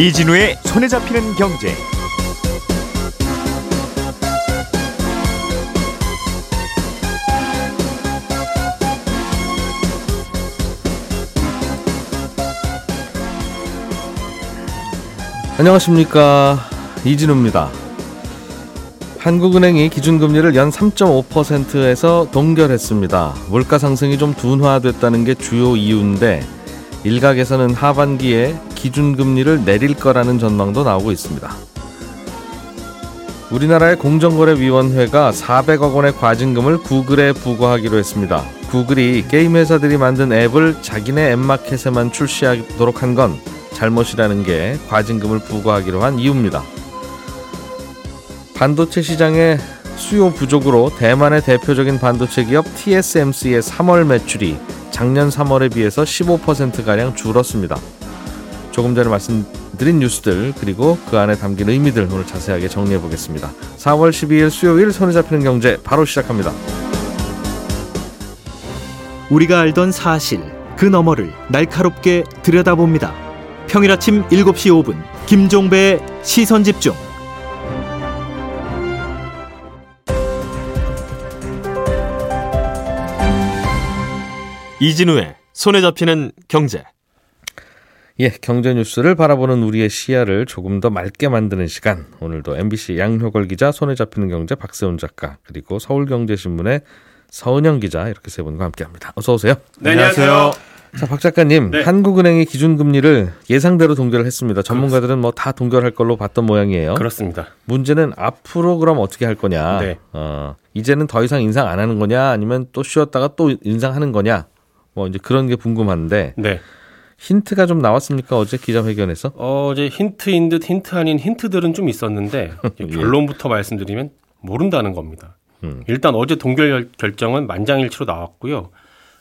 이진우의 손에 잡히는 경제. 안녕하십니까 이진우입니다. 한국은행이 기준금리를 연 3.5%에서 동결했습니다. 물가 상승이 좀 둔화됐다는 게 주요 이유인데 일각에서는 하반기에 기준금리를 내릴 거라는 전망도 나오고 있습니다. 우리나라의 공정거래위원회가 400억 원의 과징금을 구글에 부과하기로 했습니다. 구글이 게임 회사들이 만든 앱을 자기네 앱마켓에만 출시하도록 한 건 잘못이라는 게 과징금을 부과하기로 한 이유입니다. 반도체 시장의 수요 부족으로 대만의 대표적인 반도체 기업 TSMC의 3월 매출이 작년 3월에 비해서 15%가량 줄었습니다. 조금 전에 말씀드린 뉴스들 그리고 그 안에 담긴 의미들 오늘 자세하게 정리해 보겠습니다. 4월 12일 수요일 손에 잡히는 경제 바로 시작합니다. 우리가 알던 사실 그 너머를 날카롭게 들여다봅니다. 평일 아침 7시 5분 김종배의 시선 집중. 이진우의 손에 잡히는 경제. 예, 경제 뉴스를 바라보는 우리의 시야를 조금 더 맑게 만드는 시간. 오늘도 MBC 양효걸 기자, 손에 잡히는 경제 박세훈 작가, 그리고 서울경제신문의 서은영 기자 이렇게 세 분과 함께합니다. 어서 오세요. 네, 안녕하세요. 자, 박 작가님, 네. 한국은행이 기준금리를 예상대로 동결을 했습니다. 전문가들은 뭐 다 동결할 걸로 봤던 모양이에요. 그렇습니다. 문제는 앞으로 그럼 어떻게 할 거냐? 네. 어, 이제는 더 이상 인상 안 하는 거냐? 아니면 또 쉬었다가 또 인상하는 거냐? 뭐 이제 그런 게 궁금한데 네. 힌트가 좀 나왔습니까 어제 기자회견에서? 어제 힌트인 듯 힌트 아닌 힌트들은 좀 있었는데 예. 결론부터 말씀드리면 모른다는 겁니다. 음. 일단 어제 동결 결- 결정은 만장일치로 나왔고요.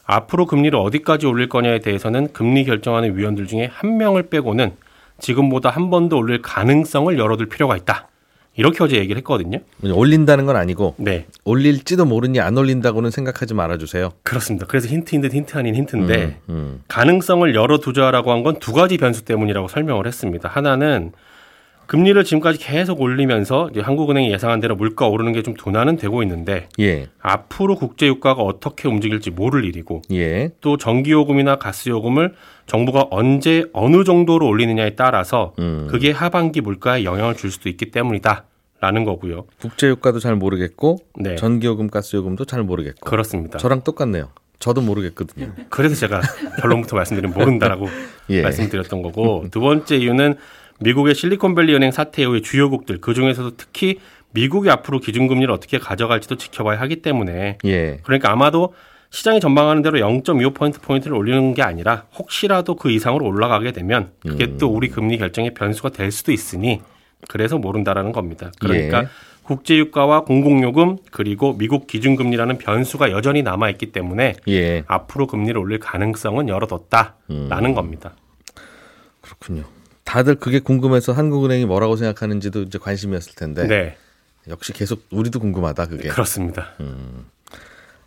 앞으로 금리를 어디까지 올릴 거냐에 대해서는 금리 결정하는 위원들 중에 한 명을 빼고는 지금보다 한 번 더 올릴 가능성을 열어둘 필요가 있다. 이렇게 어제 얘기를 했거든요. 올린다는 건 아니고 네, 올릴지도 모르니 안 올린다고는 생각하지 말아주세요. 그렇습니다. 그래서 힌트인 듯 힌트 아닌 힌트인데 음, 음. 가능성을 열어두자라고 한 건 두 가지 변수 때문이라고 설명을 했습니다. 하나는 금리를 지금까지 계속 올리면서 이제 한국은행이 예상한 대로 물가 오르는 게좀 둔화는 되고 있는데 예, 앞으로 국제 유가가 어떻게 움직일지 모를 일이고 예, 또 전기요금이나 가스요금을 정부가 언제 어느 정도로 올리느냐에 따라서 음. 그게 하반기 물가에 영향을 줄 수도 있기 때문이다 라는 거고요. 국제 유가도 잘 모르겠고 네. 전기요금, 가스요금도 잘 모르겠고 그렇습니다. 저랑 똑같네요. 저도 모르겠거든요. 그래서 제가 결론부터 말씀드리면 모른다라고 예. 말씀드렸던 거고 두 번째 이유는 미국의 실리콘밸리 은행 사태 이후의 주요국들 그 중에서도 특히 미국이 앞으로 기준금리를 어떻게 가져갈지도 지켜봐야 하기 때문에 예, 그러니까 아마도 시장이 전망하는 대로 0.25포인트 포인트를 올리는 게 아니라 혹시라도 그 이상으로 올라가게 되면 그게 음. 또 우리 금리 결정의 변수가 될 수도 있으니 그래서 모른다라는 겁니다. 그러니까 예. 국제유가와 공공요금 그리고 미국 기준금리라는 변수가 여전히 남아 있기 때문에 예, 앞으로 금리를 올릴 가능성은 열어뒀다라는 겁니다. 그렇군요. 다들 그게 궁금해서 한국은행이 뭐라고 생각하는지도 이제 관심이었을 텐데 네, 역시 계속 우리도 궁금하다 그게. 그렇습니다.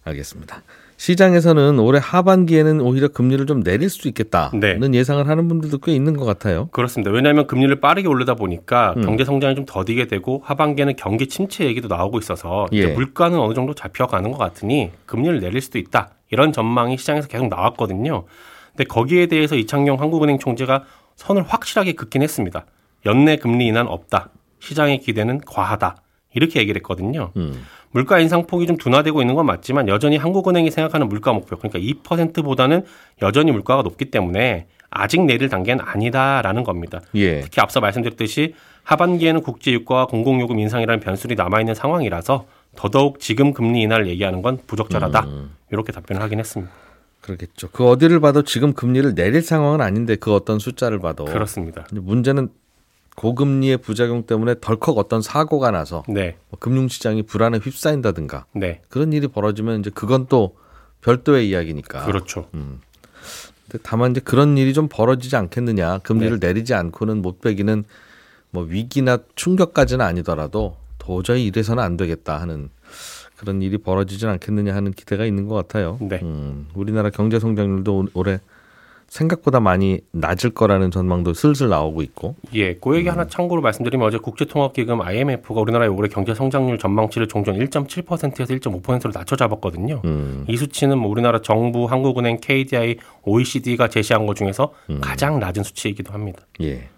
알겠습니다. 시장에서는 올해 하반기에는 오히려 금리를 좀 내릴 수도 있겠다는 네. 예상을 하는 분들도 꽤 있는 것 같아요. 그렇습니다. 왜냐하면 금리를 빠르게 올리다 보니까 음. 경제 성장이 좀 더디게 되고 하반기에는 경기 침체 얘기도 나오고 있어서 예. 물가는 어느 정도 잡혀가는 것 같으니 금리를 내릴 수도 있다 이런 전망이 시장에서 계속 나왔거든요. 근데 거기에 대해서 이창용 한국은행 총재가 선을 확실하게 긋긴 했습니다. 연내 금리 인하는 없다. 시장의 기대는 과하다. 이렇게 얘기를 했거든요. 음. 물가 인상폭이 좀 둔화되고 있는 건 맞지만 여전히 한국은행이 생각하는 물가 목표 그러니까 2%보다는 여전히 물가가 높기 때문에 아직 내릴 단계는 아니다라는 겁니다. 예. 특히 앞서 말씀드렸듯이 하반기에는 국제 유가와 공공요금 인상이라는 변수들이 남아 있는 상황이라서 더더욱 지금 금리 인하를 얘기하는 건 부적절하다. 이렇게 답변을 하긴 했습니다. 그러겠죠. 그 어디를 봐도 지금 금리를 내릴 상황은 아닌데 그 어떤 숫자를 봐도 그렇습니다. 문제는 고금리의 부작용 때문에 덜컥 어떤 사고가 나서 네, 뭐 금융시장이 불안에 휩싸인다든가 네, 그런 일이 벌어지면 이제 그건 또 별도의 이야기니까. 그렇죠. 근데 다만 이제 그런 일이 좀 벌어지지 않겠느냐. 금리를 네. 내리지 않고는 못 빼기는 뭐 위기나 충격까지는 아니더라도 도저히 이래서는 안 되겠다 하는 그런 일이 벌어지진 않겠느냐 하는 기대가 있는 것 같아요. 네. 음, 우리나라 경제 성장률도 올- 올해 생각보다 많이 낮을 거라는 전망도 슬슬 나오고 있고. 예, 그 얘기 하나 참고로 말씀드리면 어제 국제통화기금 IMF가 우리나라의 올해 경제 성장률 전망치를 종전 1.7%에서 1.5%로 낮춰 잡았거든요. 음. 이 수치는 뭐 우리나라 정부, 한국은행, KDI, OECD가 제시한 것 중에서 가장 낮은 수치이기도 합니다. 예.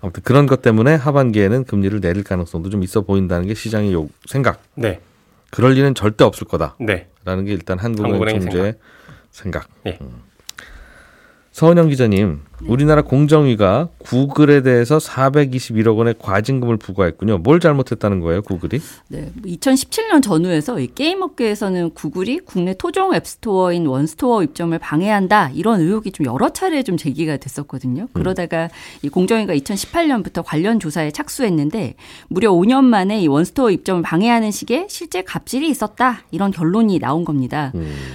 아무튼 그런 것 때문에 하반기에는 금리를 내릴 가능성도 좀 있어 보인다는 게 시장의 요 생각. 네, 그럴 리는 절대 없을 거다라는 네, 게 일단 한국은행 한국은행 총재의 생각. 예. 서은영 기자님, 우리나라 공정위가 구글에 대해서 421억 원의 과징금을 부과했군요. 뭘 잘못했다는 거예요, 구글이? 네, 2017년 전후에서 이 게임 업계에서는 구글이 국내 토종 앱스토어인 원스토어 입점을 방해한다 이런 의혹이 좀 여러 차례 좀 제기가 됐었거든요. 그러다가 이 공정위가 2018년부터 관련 조사에 착수했는데 무려 5년 만에 이 원스토어 입점을 방해하는 식의 실제 갑질이 있었다 이런 결론이 나온 겁니다.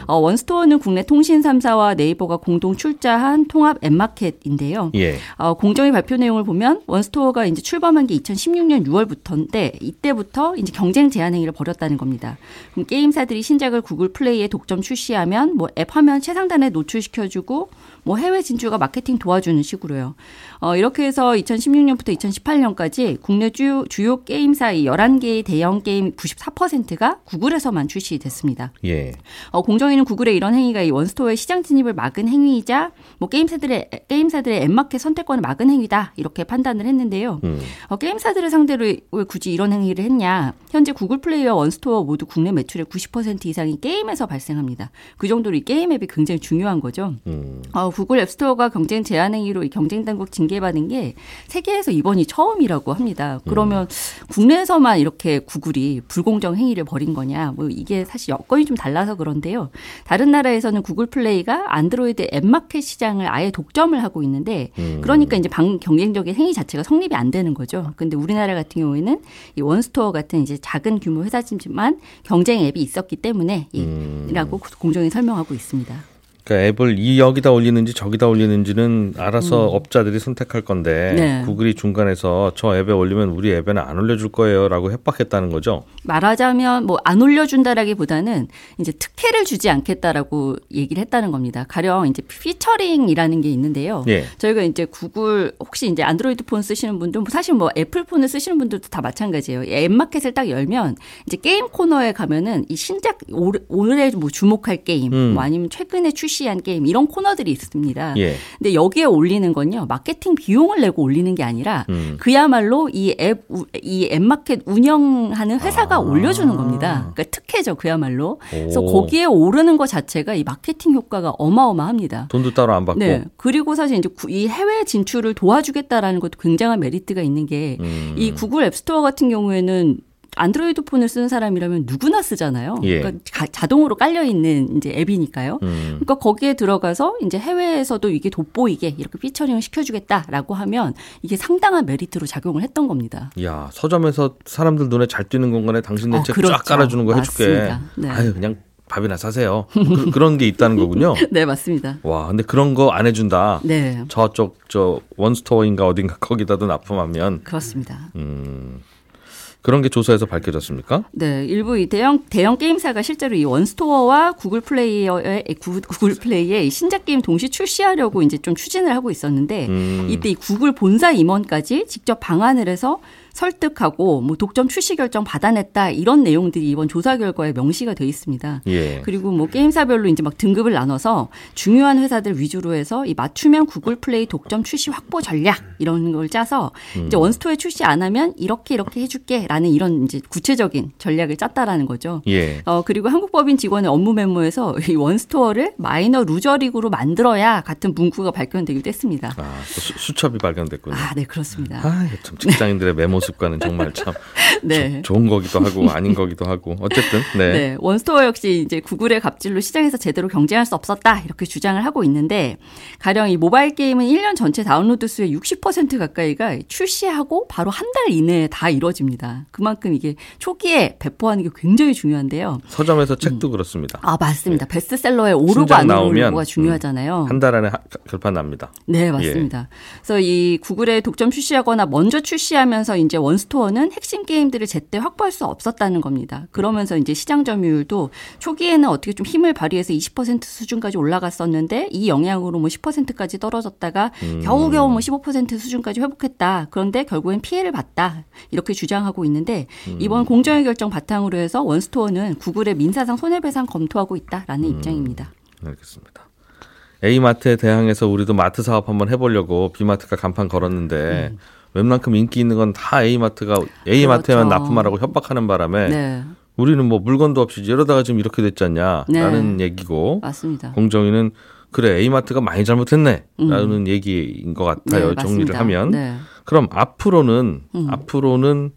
어, 원스토어는 국내 통신 3사와 네이버가 공동 출자한 통합 앱마켓 인데요. 예. 어, 공정위 발표 내용을 보면 원스토어가 이제 출범한 게 2016년 6월부터인데 이때부터 이제 경쟁 제한 행위를 벌였다는 겁니다. 그럼 게임사들이 신작을 구글 플레이에 독점 출시하면 뭐 앱 화면 최상단에 노출시켜주고 뭐 해외 진출과 마케팅 도와주는 식으로요. 어, 이렇게 해서 2016년부터 2018년까지 국내 주요, 주요 게임사 이 11개의 대형 게임 94%가 구글에서만 출시됐습니다. 예. 어, 공정위는 구글의 이런 행위가 이 원스토어의 시장 진입을 막은 행위이자 뭐 게임사들의 게임사들의 앱마켓 선택권을 막은 행위다 이렇게 판단을 했는데요. 음. 어, 게임사들을 상대로 왜 굳이 이런 행위를 했냐? 현재 구글 플레이와 원스토어 모두 국내 매출의 90% 이상이 게임에서 발생합니다. 그 정도로 이 게임 앱이 굉장히 중요한 거죠. 음. 어, 구글 앱스토어가 경쟁 제한 행위로 이 경쟁 당국 징계받은 게 세계에서 이번이 처음이라고 합니다. 그러면 국내에서만 이렇게 구글이 불공정 행위를 벌인 거냐? 뭐 이게 사실 여건이 좀 달라서 그런데요. 다른 나라에서는 구글 플레이가 안드로이드 앱 마켓 시장을 아예 독점을 하고 있는데 그러니까 이제 반경쟁적인 행위 자체가 성립이 안 되는 거죠. 근데 우리나라 같은 경우에는 이 원스토어 같은 이제 작은 규모 회사지만 경쟁 앱이 있었기 때문에 이라고 공정위가 설명하고 있습니다. 그러니까 앱을 이 여기다 올리는지 저기다 올리는지는 알아서 업자들이 선택할 건데 음. 네. 구글이 중간에서 저 앱에 올리면 우리 앱에는 안 올려줄 거예요라고 협박했다는 거죠. 말하자면 뭐 안 올려준다라기보다는 이제 특혜를 주지 않겠다라고 얘기를 했다는 겁니다. 가령 이제 피처링이라는 게 있는데요. 예. 저희가 이제 구글 혹시 이제 안드로이드 폰 쓰시는 분들 사실 뭐 애플 폰을 쓰시는 분들도 다 마찬가지예요. 이 앱마켓을 딱 열면 이제 게임 코너에 가면은 이 신작 올- 올해 뭐 주목할 게임 음. 뭐 아니면 최근에 출시 한 게임 이런 코너들이 있습니다. 예. 근데 여기에 올리는 건요 마케팅 비용을 내고 올리는 게 아니라 음. 그야말로 이 앱 이 앱마켓 운영하는 회사가 올려주는 겁니다. 그러니까 특혜죠 그야말로. 그래서 오. 거기에 오르는 것 자체가 이 마케팅 효과가 어마어마합니다. 돈도 따로 안 받고. 네. 그리고 사실 이제 구- 이 해외 진출을 도와주겠다라는 것도 굉장한 메리트가 있는 게 이 음. 구글 앱스토어 같은 경우에는 안드로이드 폰을 쓰는 사람이라면 누구나 쓰잖아요. 예. 그러니까 가- 자동으로 깔려 있는 이제 앱이니까요. 음. 그러니까 거기에 들어가서 이제 해외에서도 이게 돋보이게 이렇게 피처링을 시켜주겠다라고 하면 이게 상당한 메리트로 작용을 했던 겁니다. 야 서점에서 사람들 눈에 잘 띄는 공간에 당신네 어, 책 쫙 그렇죠. 깔아주는 거 해줄게. 네. 아유 그냥 밥이나 사세요. 그, 그런 게 있다는 거군요. 네, 맞습니다. 와 근데 그런 거 안 해준다. 네, 저쪽 저 원스토어인가 어딘가 거기다도 납품하면 그렇습니다. 음, 그런 게 조사에서 밝혀졌습니까? 네, 일부 이 대형 대형 게임사가 실제로 이 원스토어와 구글 플레이어의 구- 구글 플레이의 신작 게임 동시 출시하려고 이제 좀 추진을 하고 있었는데 음. 이때 이 구글 본사 임원까지 직접 방한을 해서 설득하고 뭐 독점 출시 결정 받아냈다 이런 내용들이 이번 조사 결과에 명시가 돼 있습니다. 예. 그리고 뭐 게임사별로 이제 막 등급을 나눠서 중요한 회사들 위주로 해서 이 맞춤형 구글 플레이 독점 출시 확보 전략 이런 걸 짜서 이제 원스토어에 출시 안 하면 이렇게 이렇게 해줄게라는 이런 이제 구체적인 전략을 짰다라는 거죠. 예. 어 그리고 한국법인 직원의 업무 메모에서 이 원스토어를 마이너 루저 리그로 만들어야 같은 문구가 발견되기도 했습니다. 아, 또 수, 수첩이 발견됐군요. 아, 네 그렇습니다. 아, 참 직장인들의 메모 습관은 정말 참 네. 조- 좋은 거기도 하고 아닌 거기도 하고 어쨌든 네. 네, 원스토어 역시 이제 구글의 갑질로 시장에서 제대로 경쟁할 수 없었다 이렇게 주장을 하고 있는데 가령 이 모바일 게임은 1년 전체 다운로드 수의 60% 가까이가 출시하고 바로 한 달 이내에 다 이루어집니다. 그만큼 이게 초기에 배포하는 게 굉장히 중요한데요. 서점에서 책도 그렇습니다. 아 맞습니다. 베스트셀러에 오르고 안 오르고가 중요하잖아요. 한달 안에 하- 결판 납니다. 네, 맞습니다. 그래서 이 구글에 독점 출시하거나 먼저 출시하면서 이제 이제 원스토어는 핵심 게임들을 제때 확보할 수 없었다는 겁니다. 그러면서 이제 시장 점유율도 초기에는 어떻게 좀 힘을 발휘해서 20% 수준까지 올라갔었는데 이 영향으로 뭐 10%까지 떨어졌다가 음. 겨우겨우 뭐 15% 수준까지 회복했다. 그런데 결국엔 피해를 봤다. 이렇게 주장하고 있는데 음. 이번 공정의 결정 바탕으로 해서 원스토어는 구글의 민사상 손해배상 검토하고 있다라는 음. 입장입니다. 알겠습니다. A마트에 대항해서 우리도 마트 사업 한번 해보려고 B마트가 간판 걸었는데 웬만큼 인기 있는 건 다 A마트가 A마트에만 그렇죠. 납품하라고 협박하는 바람에 네, 우리는 뭐 물건도 없이 이러다가 지금 이렇게 됐지 않냐라는 네. 얘기고 맞습니다. 공정위는 그래 A마트가 많이 잘못했네라는 얘기인 것 같아요. 네, 정리를 맞습니다. 하면 네. 그럼 앞으로는 음. 앞으로는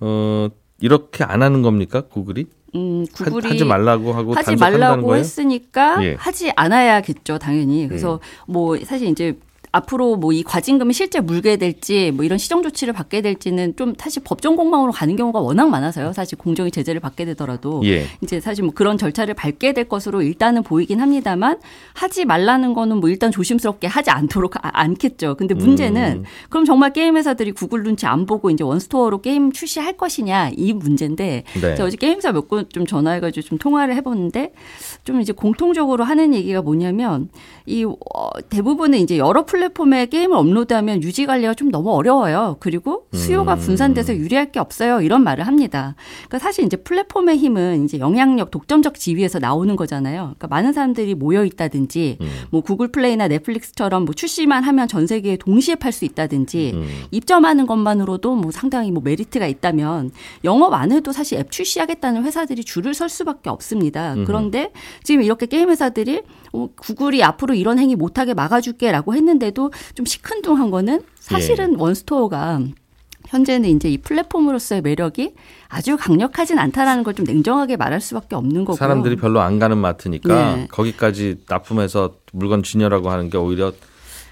어 이렇게 안 하는 겁니까 구글이 음, 하, 구글이 하지 말라고 하고 하지 말라고 거예요? 했으니까 예. 하지 않아야겠죠, 당연히. 그래서 뭐 사실 이제 앞으로 뭐 이 과징금이 실제 물게 될지 뭐 이런 시정 조치를 받게 될지는 좀 사실 법정 공방으로 가는 경우가 워낙 많아서요. 사실 공정위 제재를 받게 되더라도 예. 이제 사실 뭐 그런 절차를 밟게 될 것으로 일단은 보이긴 합니다만 하지 말라는 거는 뭐 일단 조심스럽게 하지 않도록 아- 않겠죠. 근데 문제는 음. 그럼 정말 게임 회사들이 구글 눈치 안 보고 이제 원스토어로 게임 출시할 것이냐 이 문제인데 네. 제가 어제 게임사 몇 군데 좀 전화해가지고 좀 통화를 해봤는데 좀 이제 공통적으로 하는 얘기가 뭐냐면 이 어, 대부분은 이제 여러 플랫 폼에 게임을 업로드하면 유지 관리가 좀 너무 어려워요. 그리고 수요가 음. 분산돼서 유리할 게 없어요. 이런 말을 합니다. 그러니까 사실 이제 플랫폼의 힘은 이제 영향력, 독점적 지위에서 나오는 거잖아요. 그러니까 많은 사람들이 모여 있다든지 음. 뭐 구글 플레이나 넷플릭스처럼 뭐 출시만 하면 전 세계에 동시에 팔 수 있다든지 음. 입점하는 것만으로도 뭐 상당히 뭐 메리트가 있다면 영업 안 해도 사실 앱 출시하겠다는 회사들이 줄을 설 수밖에 없습니다. 그런데 지금 이렇게 게임 회사들이 어, 구글이 앞으로 이런 행위 못하게 막아줄게라고 했는데도 좀 시큰둥한 거는 사실은 예. 원스토어가 현재는 이제 이 플랫폼으로서의 매력이 아주 강력하진 않다라는 걸 좀 냉정하게 말할 수밖에 없는 거고요. 사람들이 별로 안 가는 마트니까 네. 거기까지 납품해서 물건 진열하고 하는 게 오히려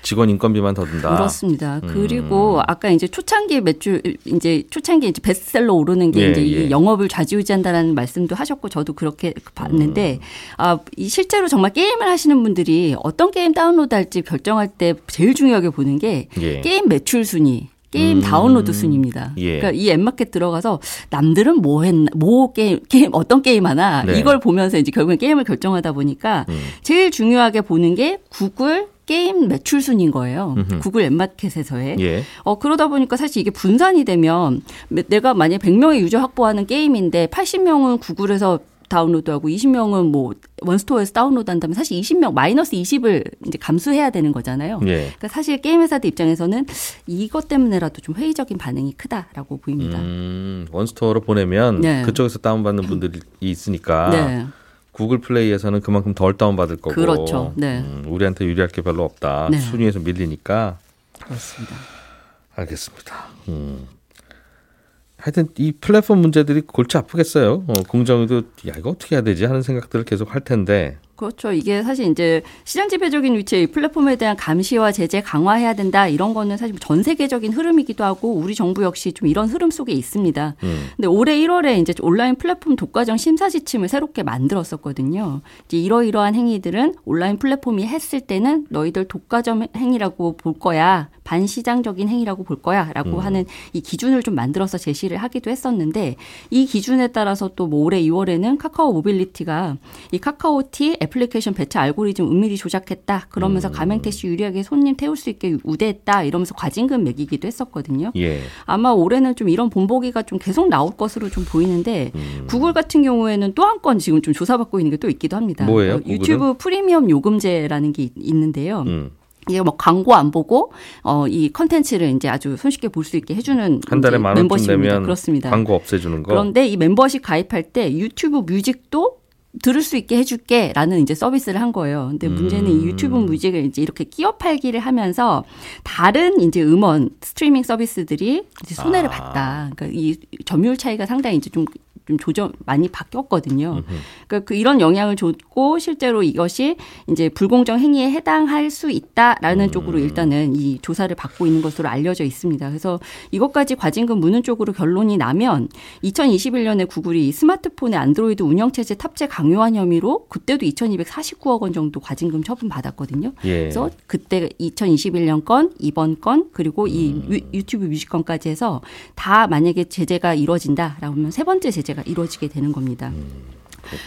직원 인건비만 더 든다. 그렇습니다. 음. 그리고 아까 이제 초창기 매출 이제 초창기 이제 베스트셀러 오르는 게 예, 이제 예. 이 영업을 좌지우지한다라는 말씀도 하셨고 저도 그렇게 봤는데 음. 아, 이 실제로 정말 게임을 하시는 분들이 어떤 게임 다운로드할지 결정할 때 제일 중요하게 보는 게 예. 게임 매출 순위. 게임 음. 다운로드 순입니다. 예. 그러니까 이 앱마켓 들어가서 남들은 뭐 했나, 뭐 게임, 게임 어떤 게임 하나 네. 이걸 보면서 이제 결국엔 게임을 결정하다 보니까 음. 제일 중요하게 보는 게 구글 게임 매출 순인 거예요. 음흠. 구글 앱마켓에서의. 예. 어, 그러다 보니까 사실 이게 분산이 되면 내가 만약 100명의 유저 확보하는 게임인데 80명은 구글에서 다운로드하고 20명은 뭐 원스토어에서 다운로드 한다면 사실 20명 마이너스 20을 이제 감수해야 되는 거잖아요. 예. 그러니까 사실 게임 회사들 입장에서는 이것 때문에라도 좀 회의적인 반응이 크다라고 보입니다. 음, 원스토어로 보내면 네. 그쪽에서 다운받는 분들이 있으니까 네. 구글 플레이에서는 그만큼 덜 다운받을 거고 그렇죠. 네. 음, 우리한테 유리할 게 별로 없다. 네. 순위에서 밀리니까 그렇습니다. 알겠습니다. 음. 하여튼 이 플랫폼 문제들이 골치 아프겠어요. 어, 공정위도 야 이거 어떻게 해야 되지 하는 생각들을 계속 할 텐데 그렇죠. 이게 사실 이제 시장 지배적인 위치의 이 플랫폼에 대한 감시와 제재 강화해야 된다 이런 거는 사실 전 세계적인 흐름이기도 하고 우리 정부 역시 좀 이런 흐름 속에 있습니다. 음. 근데 올해 1월에 이제 온라인 플랫폼 독과점 심사 지침을 새롭게 만들었었거든요. 이제 이러이러한 행위들은 온라인 플랫폼이 했을 때는 너희들 독과점 행위라고 볼 거야. 반시장적인 행위라고 볼 거야라고 하는 이 기준을 좀 만들어서 제시를 하기도 했었는데 이 기준에 따라서 또 뭐 올해 2월에는 카카오 모빌리티가 이 카카오티 애플리케이션 배차 알고리즘 은밀히 조작했다. 그러면서 가맹 택시 유리하게 손님 태울 수 있게 우대했다. 이러면서 과징금 매기기도 했었거든요. 예. 아마 올해는 좀 이런 본보기가 좀 계속 나올 것으로 좀 보이는데 음. 구글 같은 경우에는 또 한 건 지금 좀 조사받고 있는 게 또 있기도 합니다. 뭐예요, 어, 구글은? 유튜브 프리미엄 요금제라는 게 있- 있는데요. 음. 이게 뭐 광고 안 보고 어 이 컨텐츠를 이제 아주 손쉽게 볼 수 있게 해주는 한 달에 만 원쯤. 내면 그렇습니다. 광고 없애주는 거. 그런데 이 멤버십 가입할 때 유튜브 뮤직도 들을 수 있게 해줄게 라는 이제 서비스를 한 거예요. 근데 문제는 음. 이 유튜브 뮤직을 이제 이렇게 끼어 팔기를 하면서 다른 이제 음원 스트리밍 서비스들이 이제 손해를 아. 봤다. 그러니까 이 점유율 차이가 상당히 이제 좀 좀 조정 많이 바뀌었거든요. 그러니까 그 이런 영향을 줬고 실제로 이것이 이제 불공정 행위에 해당할 수 있다라는 쪽으로 일단은 이 조사를 받고 있는 것으로 알려져 있습니다. 그래서 이것까지 과징금 무는 쪽으로 결론이 나면 2021년에 구글이 스마트폰에 안드로이드 운영체제 탑재 강요한 혐의로 그때도 2,249억 원 정도 과징금 처분 받았거든요. 예. 그래서 그때 2021년 건, 이번 건, 그리고 이 음. 유- 유튜브 뮤직 건까지 해서 다 만약에 제재가 이루어진다라고 하면 세 번째 제재가 이루어지게 되는 겁니다. 음.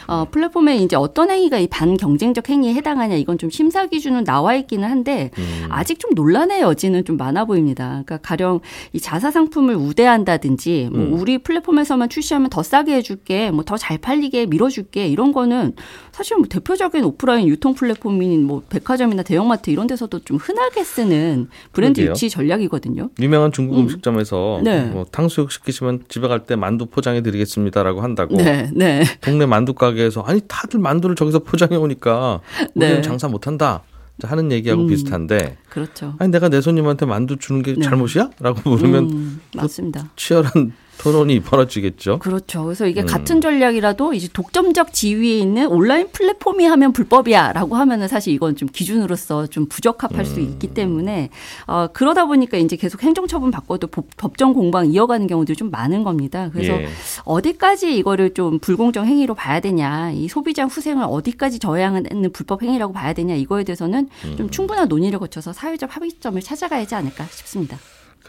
어, 플랫폼에 이제 어떤 행위가 이 반경쟁적 행위에 해당하냐 이건 좀 심사 기준은 나와 있기는 한데 음. 아직 좀 논란의 여지는 좀 많아 보입니다. 그러니까 가령 이 자사 상품을 우대한다든지 뭐 음. 우리 플랫폼에서만 출시하면 더 싸게 해줄게, 뭐 더 잘 팔리게 밀어줄게 이런 거는 사실 뭐 대표적인 오프라인 유통 플랫폼인 뭐 백화점이나 대형마트 이런 데서도 좀 흔하게 쓰는 브랜드 그러게요. 유치 전략이거든요. 유명한 중국 음. 음식점에서 네. 뭐 탕수육 시키시면 집에 갈 때 만두 포장해 드리겠습니다라고 한다고 네, 네. 동네 만두 가게에서 아니 다들 만두를 저기서 포장해 오니까 우리는 네. 장사 못 한다. 하는 얘기하고 음. 비슷한데 그렇죠. 아니 내가 내 손님한테 만두 주는 게 네. 잘못이야? 라고 물으면 음, 맞습니다. 치열한 토론이 벌어지겠죠. 그렇죠. 그래서 이게 음. 같은 전략이라도 이제 독점적 지위에 있는 온라인 플랫폼이 하면 불법이야라고 하면은 사실 이건 좀 기준으로서 좀 부적합할 수 있기 음. 때문에 어, 그러다 보니까 이제 계속 행정처분 받고도 법- 법정 공방 이어가는 경우들이 좀 많은 겁니다. 그래서 예. 어디까지 이거를 좀 불공정 행위로 봐야 되냐, 이 소비자 후생을 어디까지 저해하는 불법 행위라고 봐야 되냐 이거에 대해서는 음. 좀 충분한 논의를 거쳐서 사회적 합의점을 찾아가야지 않을까 싶습니다.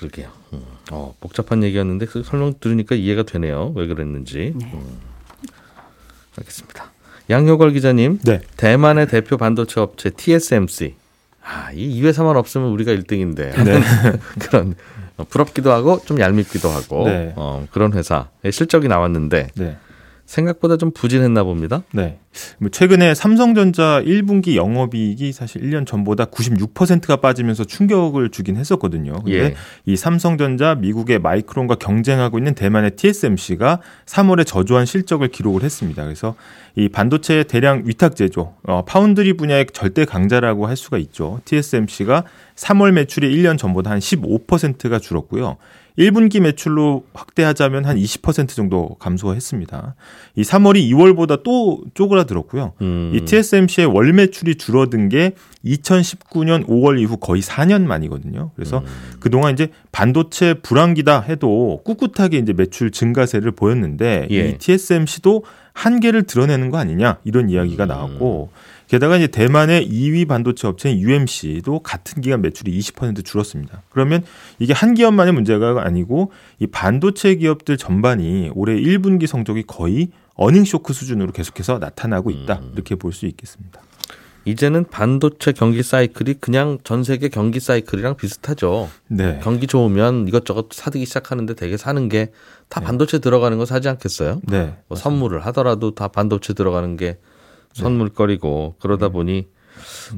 그러게요. 음. 어, 복잡한 얘기였는데 그 설명 들으니까 이해가 되네요. 왜 그랬는지. 네. 음. 알겠습니다. 양효걸 기자님, 네. 대만의 대표 반도체 업체 TSMC. 아, 이 2회사만 없으면 우리가 1등인데. 네. 그런 어, 부럽기도 하고 좀 얄밉기도 하고 네. 어, 그런 회사의 실적이 나왔는데 네. 생각보다 좀 부진했나 봅니다. 네. 뭐 최근에 삼성전자 1분기 영업이익이 사실 1년 전보다 96%가 빠지면서 충격을 주긴 했었거든요. 근데 예. 이 삼성전자 미국의 마이크론과 경쟁하고 있는 대만의 TSMC가 3월에 저조한 실적을 기록을 했습니다. 그래서 이 반도체 대량 위탁 제조, 어, 파운드리 분야의 절대 강자라고 할 수가 있죠. TSMC가 3월 매출이 1년 전보다 한 15%가 줄었고요. 1분기 매출로 확대하자면 한 20% 정도 감소했습니다. 이 3월이 2월보다 또 쪼그라들었고요. 음. 이 TSMC의 월 매출이 줄어든 게 2019년 5월 이후 거의 4년 만이거든요. 그래서 음. 그동안 이제 반도체 불황기다 해도 꿋꿋하게 이제 매출 증가세를 보였는데 예. 이 TSMC도 한계를 드러내는 거 아니냐 이런 이야기가 음. 나왔고 게다가 이제 대만의 2위 반도체 업체인 UMC도 같은 기간 매출이 20% 줄었습니다. 그러면 이게 한 기업만의 문제가 아니고 이 반도체 기업들 전반이 올해 1분기 성적이 거의 어닝 쇼크 수준으로 계속해서 나타나고 있다. 음. 이렇게 볼 수 있겠습니다. 이제는 반도체 경기 사이클이 그냥 전 세계 경기 사이클이랑 비슷하죠. 네. 경기 좋으면 이것저것 사들기 시작하는데 되게 사는 게다 반도체 들어가는 거 사지 않겠어요? 네. 뭐 선물을 하더라도 다 반도체 들어가는 게 선물거리고 그러다 보니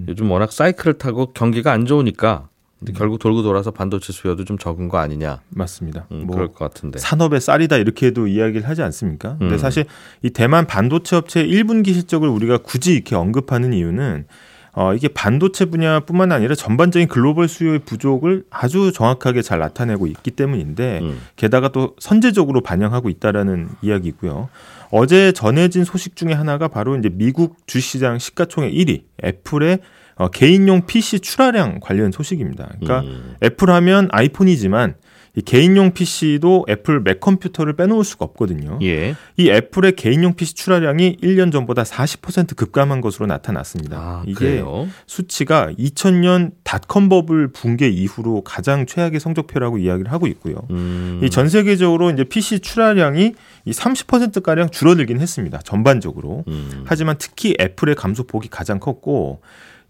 요즘 워낙 사이클을 타고 경기가 안 좋으니까 근데 결국 돌고 돌아서 반도체 수요도 좀 적은 거 아니냐 맞습니다. 음, 뭐 그럴 것 같은데 산업의 쌀이다 이렇게도 이야기를 하지 않습니까? 근데 음. 사실 이 대만 반도체 업체 1분기 실적을 우리가 굳이 이렇게 언급하는 이유는 어, 이게 반도체 분야뿐만 아니라 전반적인 글로벌 수요의 부족을 아주 정확하게 잘 나타내고 있기 때문인데 음. 게다가 또 선제적으로 반영하고 있다라는 이야기고요. 어제 전해진 소식 중에 하나가 바로 이제 미국 주시장 시가총액 1위 애플의 어, 개인용 PC 출하량 관련 소식입니다. 그러니까 음. 애플 하면 아이폰이지만 이 개인용 PC도 애플 맥 컴퓨터를 빼놓을 수가 없거든요. 예. 이 애플의 개인용 PC 출하량이 1년 전보다 40% 급감한 것으로 나타났습니다. 아, 이게 그래요. 수치가 2000년 닷컴 버블 붕괴 이후로 가장 최악의 성적표라고 이야기를 하고 있고요. 음. 이 전 세계적으로 이제 PC 출하량이 이 30% 가량 줄어들긴 했습니다. 전반적으로. 음. 하지만 특히 애플의 감소폭이 가장 컸고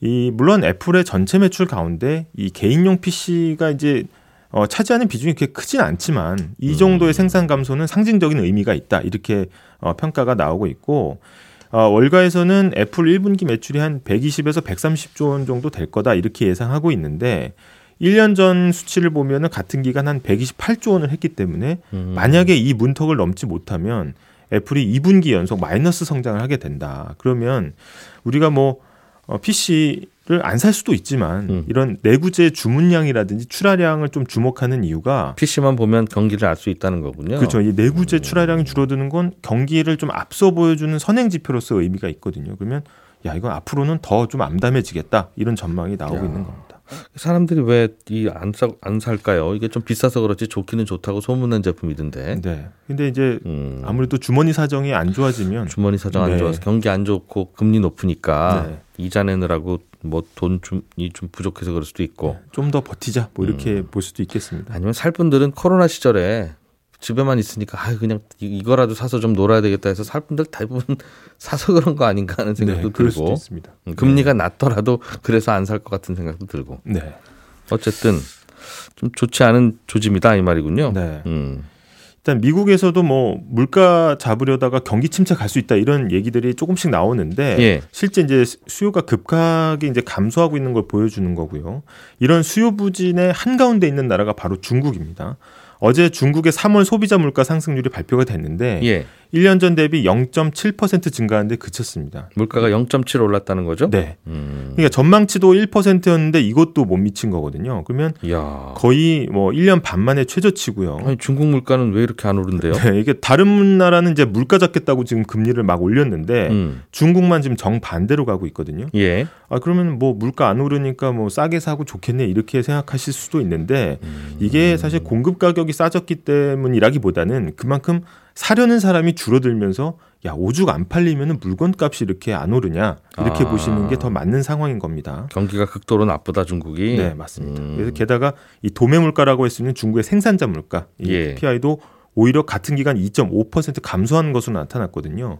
이 물론 애플의 전체 매출 가운데 이 개인용 PC가 이제 어, 차지하는 비중이 그렇게 크진 않지만 이 정도의 생산 감소는 상징적인 의미가 있다 이렇게 어, 평가가 나오고 있고 어, 월가에서는 애플 1분기 매출이 한 120에서 130조 원 정도 될 거다 이렇게 예상하고 있는데 1년 전 수치를 보면은 같은 기간 한 128조 원을 했기 때문에 음. 만약에 이 문턱을 넘지 못하면 애플이 2분기 연속 마이너스 성장을 하게 된다. 그러면 우리가 뭐 어, PC 안 살 수도 있지만 음. 이런 내구재 주문량이라든지 출하량을 좀 주목하는 이유가 PC만 보면 경기를 알 수 있다는 거군요. 그렇죠. 이 내구재 출하량이 줄어드는 건 경기를 좀 앞서 보여주는 선행 지표로서 의미가 있거든요. 그러면 야 이건 앞으로는 더 좀 암담해지겠다 이런 전망이 나오고 야. 있는 겁니다. 사람들이 왜 이안 안 살까요? 이게 좀 비싸서 그렇지 좋기는 좋다고 소문난 제품이던데. 네. 근데 이제 음, 아무래도 주머니 사정이 안 좋아지면 주머니 사정 안 네. 좋아서 경기 안 좋고 금리 높으니까 네. 이자 내느라고 뭐돈 좀이 좀 부족해서 그럴 수도 있고 좀 더 버티자 뭐 이렇게 음. 볼 수도 있겠습니다. 아니면 살 분들은 코로나 시절에 집에만 있으니까 아 그냥 이- 이거라도 사서 좀 놀아야 되겠다 해서 살 분들 대부분 사서 그런 거 아닌가 하는 생각도 네, 그럴 수도 들고 있습니다. 음, 금리가 낮더라도 그래서 안 살 것 같은 생각도 들고 네. 어쨌든 좀 좋지 않은 조짐이다 이 말이군요. 네. 음. 일단 미국에서도 뭐 물가 잡으려다가 경기 침체 갈 수 있다 이런 얘기들이 조금씩 나오는데 예. 실제 이제 수요가 급하게 이제 감소하고 있는 걸 보여주는 거고요. 이런 수요 부진의 한가운데 있는 나라가 바로 중국입니다. 어제 중국의 3월 소비자 물가 상승률이 발표가 됐는데 예. 1년 전 대비 0.7% 증가하는데 그쳤습니다. 물가가 0.7 올랐다는 거죠? 네. 음. 그러니까 전망치도 1%였는데 이것도 못 미친 거거든요. 그러면 야. 거의 뭐 1년 반 만에 최저치고요. 아니 중국 물가는 왜 이렇게 안 오른대요? 네, 이게 다른 나라는 이제 물가 잡겠다고 지금 금리를 막 올렸는데 음. 중국만 지금 정 반대로 가고 있거든요. 예. 아 그러면 뭐 물가 안 오르니까 뭐 싸게 사고 좋겠네 이렇게 생각하실 수도 있는데 음. 이게 사실 공급 가격이 싸졌기 때문이라기보다는 그만큼 사려는 사람이 줄어들면서 야 오죽 안 팔리면은 물건값이 이렇게 안 오르냐 이렇게 아. 보시는 게 더 맞는 상황인 겁니다. 경기가 극도로 나쁘다 중국이. 네 맞습니다. 음. 그래서 게다가 이 도매 물가라고 했으면 중국의 생산자 물가 이 예. PPI도 오히려 같은 기간 2.5% 감소한 것으로 나타났거든요.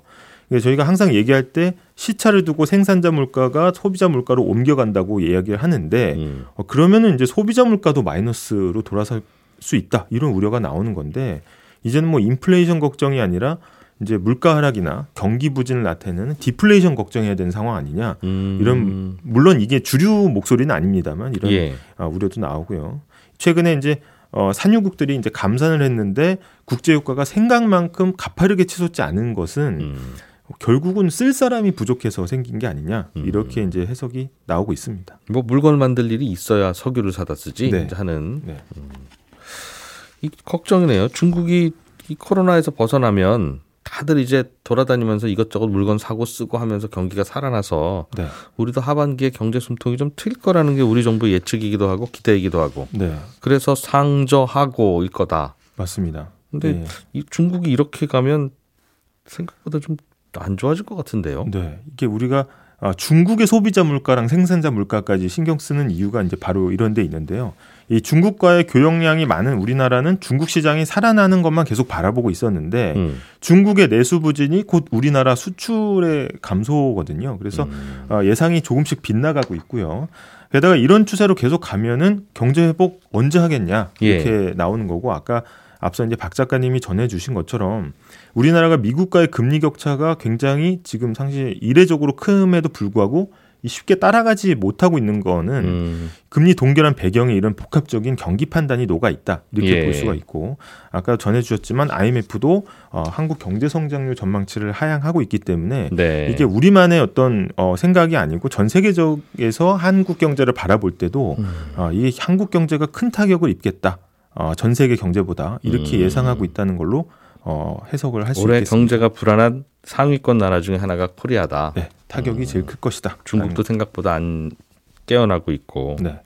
저희가 항상 얘기할 때 시차를 두고 생산자 물가가 소비자 물가로 옮겨간다고 이야기를 하는데 음. 어, 그러면은 이제 소비자 물가도 마이너스로 돌아설 수 있다 이런 우려가 나오는 건데 이제는 뭐 인플레이션 걱정이 아니라 이제 물가 하락이나 경기 부진을 나타내는 디플레이션 걱정해야 되는 상황 아니냐 음. 이런 물론 이게 주류 목소리는 아닙니다만 이런 예. 아, 우려도 나오고요. 최근에 이제 어, 산유국들이 이제 감산을 했는데 국제 유가가 생각만큼 가파르게 치솟지 않은 것은 음. 결국은 쓸 사람이 부족해서 생긴 게 아니냐 음. 이렇게 이제 해석이 나오고 있습니다. 뭐 물건 만들 일이 있어야 석유를 사다 쓰지 네. 하는 네. 이 걱정이네요. 중국이 이 코로나에서 벗어나면 다들 이제 돌아다니면서 이것저것 물건 사고 쓰고 하면서 경기가 살아나서 네, 우리도 하반기에 경제 숨통이 좀 트일 거라는 게 우리 정부 예측이기도 하고 기대이기도 하고 네, 그래서 상저하고 일 거다. 맞습니다. 근데 네. 이 중국이 이렇게 가면 생각보다 좀 안 좋아질 것 같은데요. 네, 이게 우리가 아, 중국의 소비자 물가랑 생산자 물가까지 신경 쓰는 이유가 이제 바로 이런 데 있는데요. 이 중국과의 교역량이 많은 우리나라는 중국 시장이 살아나는 것만 계속 바라보고 있었는데 음. 중국의 내수 부진이 곧 우리나라 수출의 감소거든요. 그래서 음. 어, 예상이 조금씩 빗나가고 있고요. 게다가 이런 추세로 계속 가면은 경제 회복 언제 하겠냐 이렇게 나오는 거고 아까 앞서 이제 박 작가님이 전해주신 것처럼 우리나라가 미국과의 금리 격차가 굉장히 지금 사실 이례적으로 큼에도 불구하고 이 쉽게 따라가지 못하고 있는 거는 음. 금리 동결한 배경에 이런 복합적인 경기 판단이 녹아 있다 이렇게 예. 볼 수가 있고 아까 전해주셨지만 IMF도 어, 한국 경제 성장률 전망치를 하향하고 있기 때문에 네. 이게 우리만의 어떤 어, 생각이 아니고 전 세계적에서 한국 경제를 바라볼 때도 음. 어, 이 한국 경제가 큰 타격을 입겠다 어, 전 세계 경제보다 이렇게 음. 예상하고 있다는 걸로 어, 해석을 할수 올해 있겠습니다. 경제가 불안한 상위권 나라 중에 하나가 코리아다. 네, 타격이 제일 클 것이다. 중국도 생각보다 안 깨어나고 있고. 네.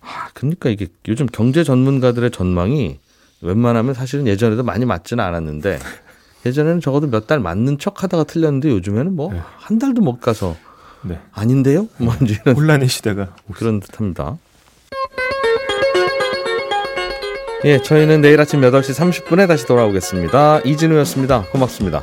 아, 그러니까 이게 요즘 경제 전문가들의 전망이 웬만하면 사실은 예전에도 많이 맞지는 않았는데 예전에는 적어도 몇 달 맞는 척 하다가 틀렸는데 요즘에는 뭐 네. 한 달도 못 가서 네. 아닌데요? 뭐 이제 이런 혼란의 시대가 그런 듯합니다. 예, 저희는 내일 아침 8시 30분에 다시 돌아오겠습니다. 이진우였습니다. 고맙습니다.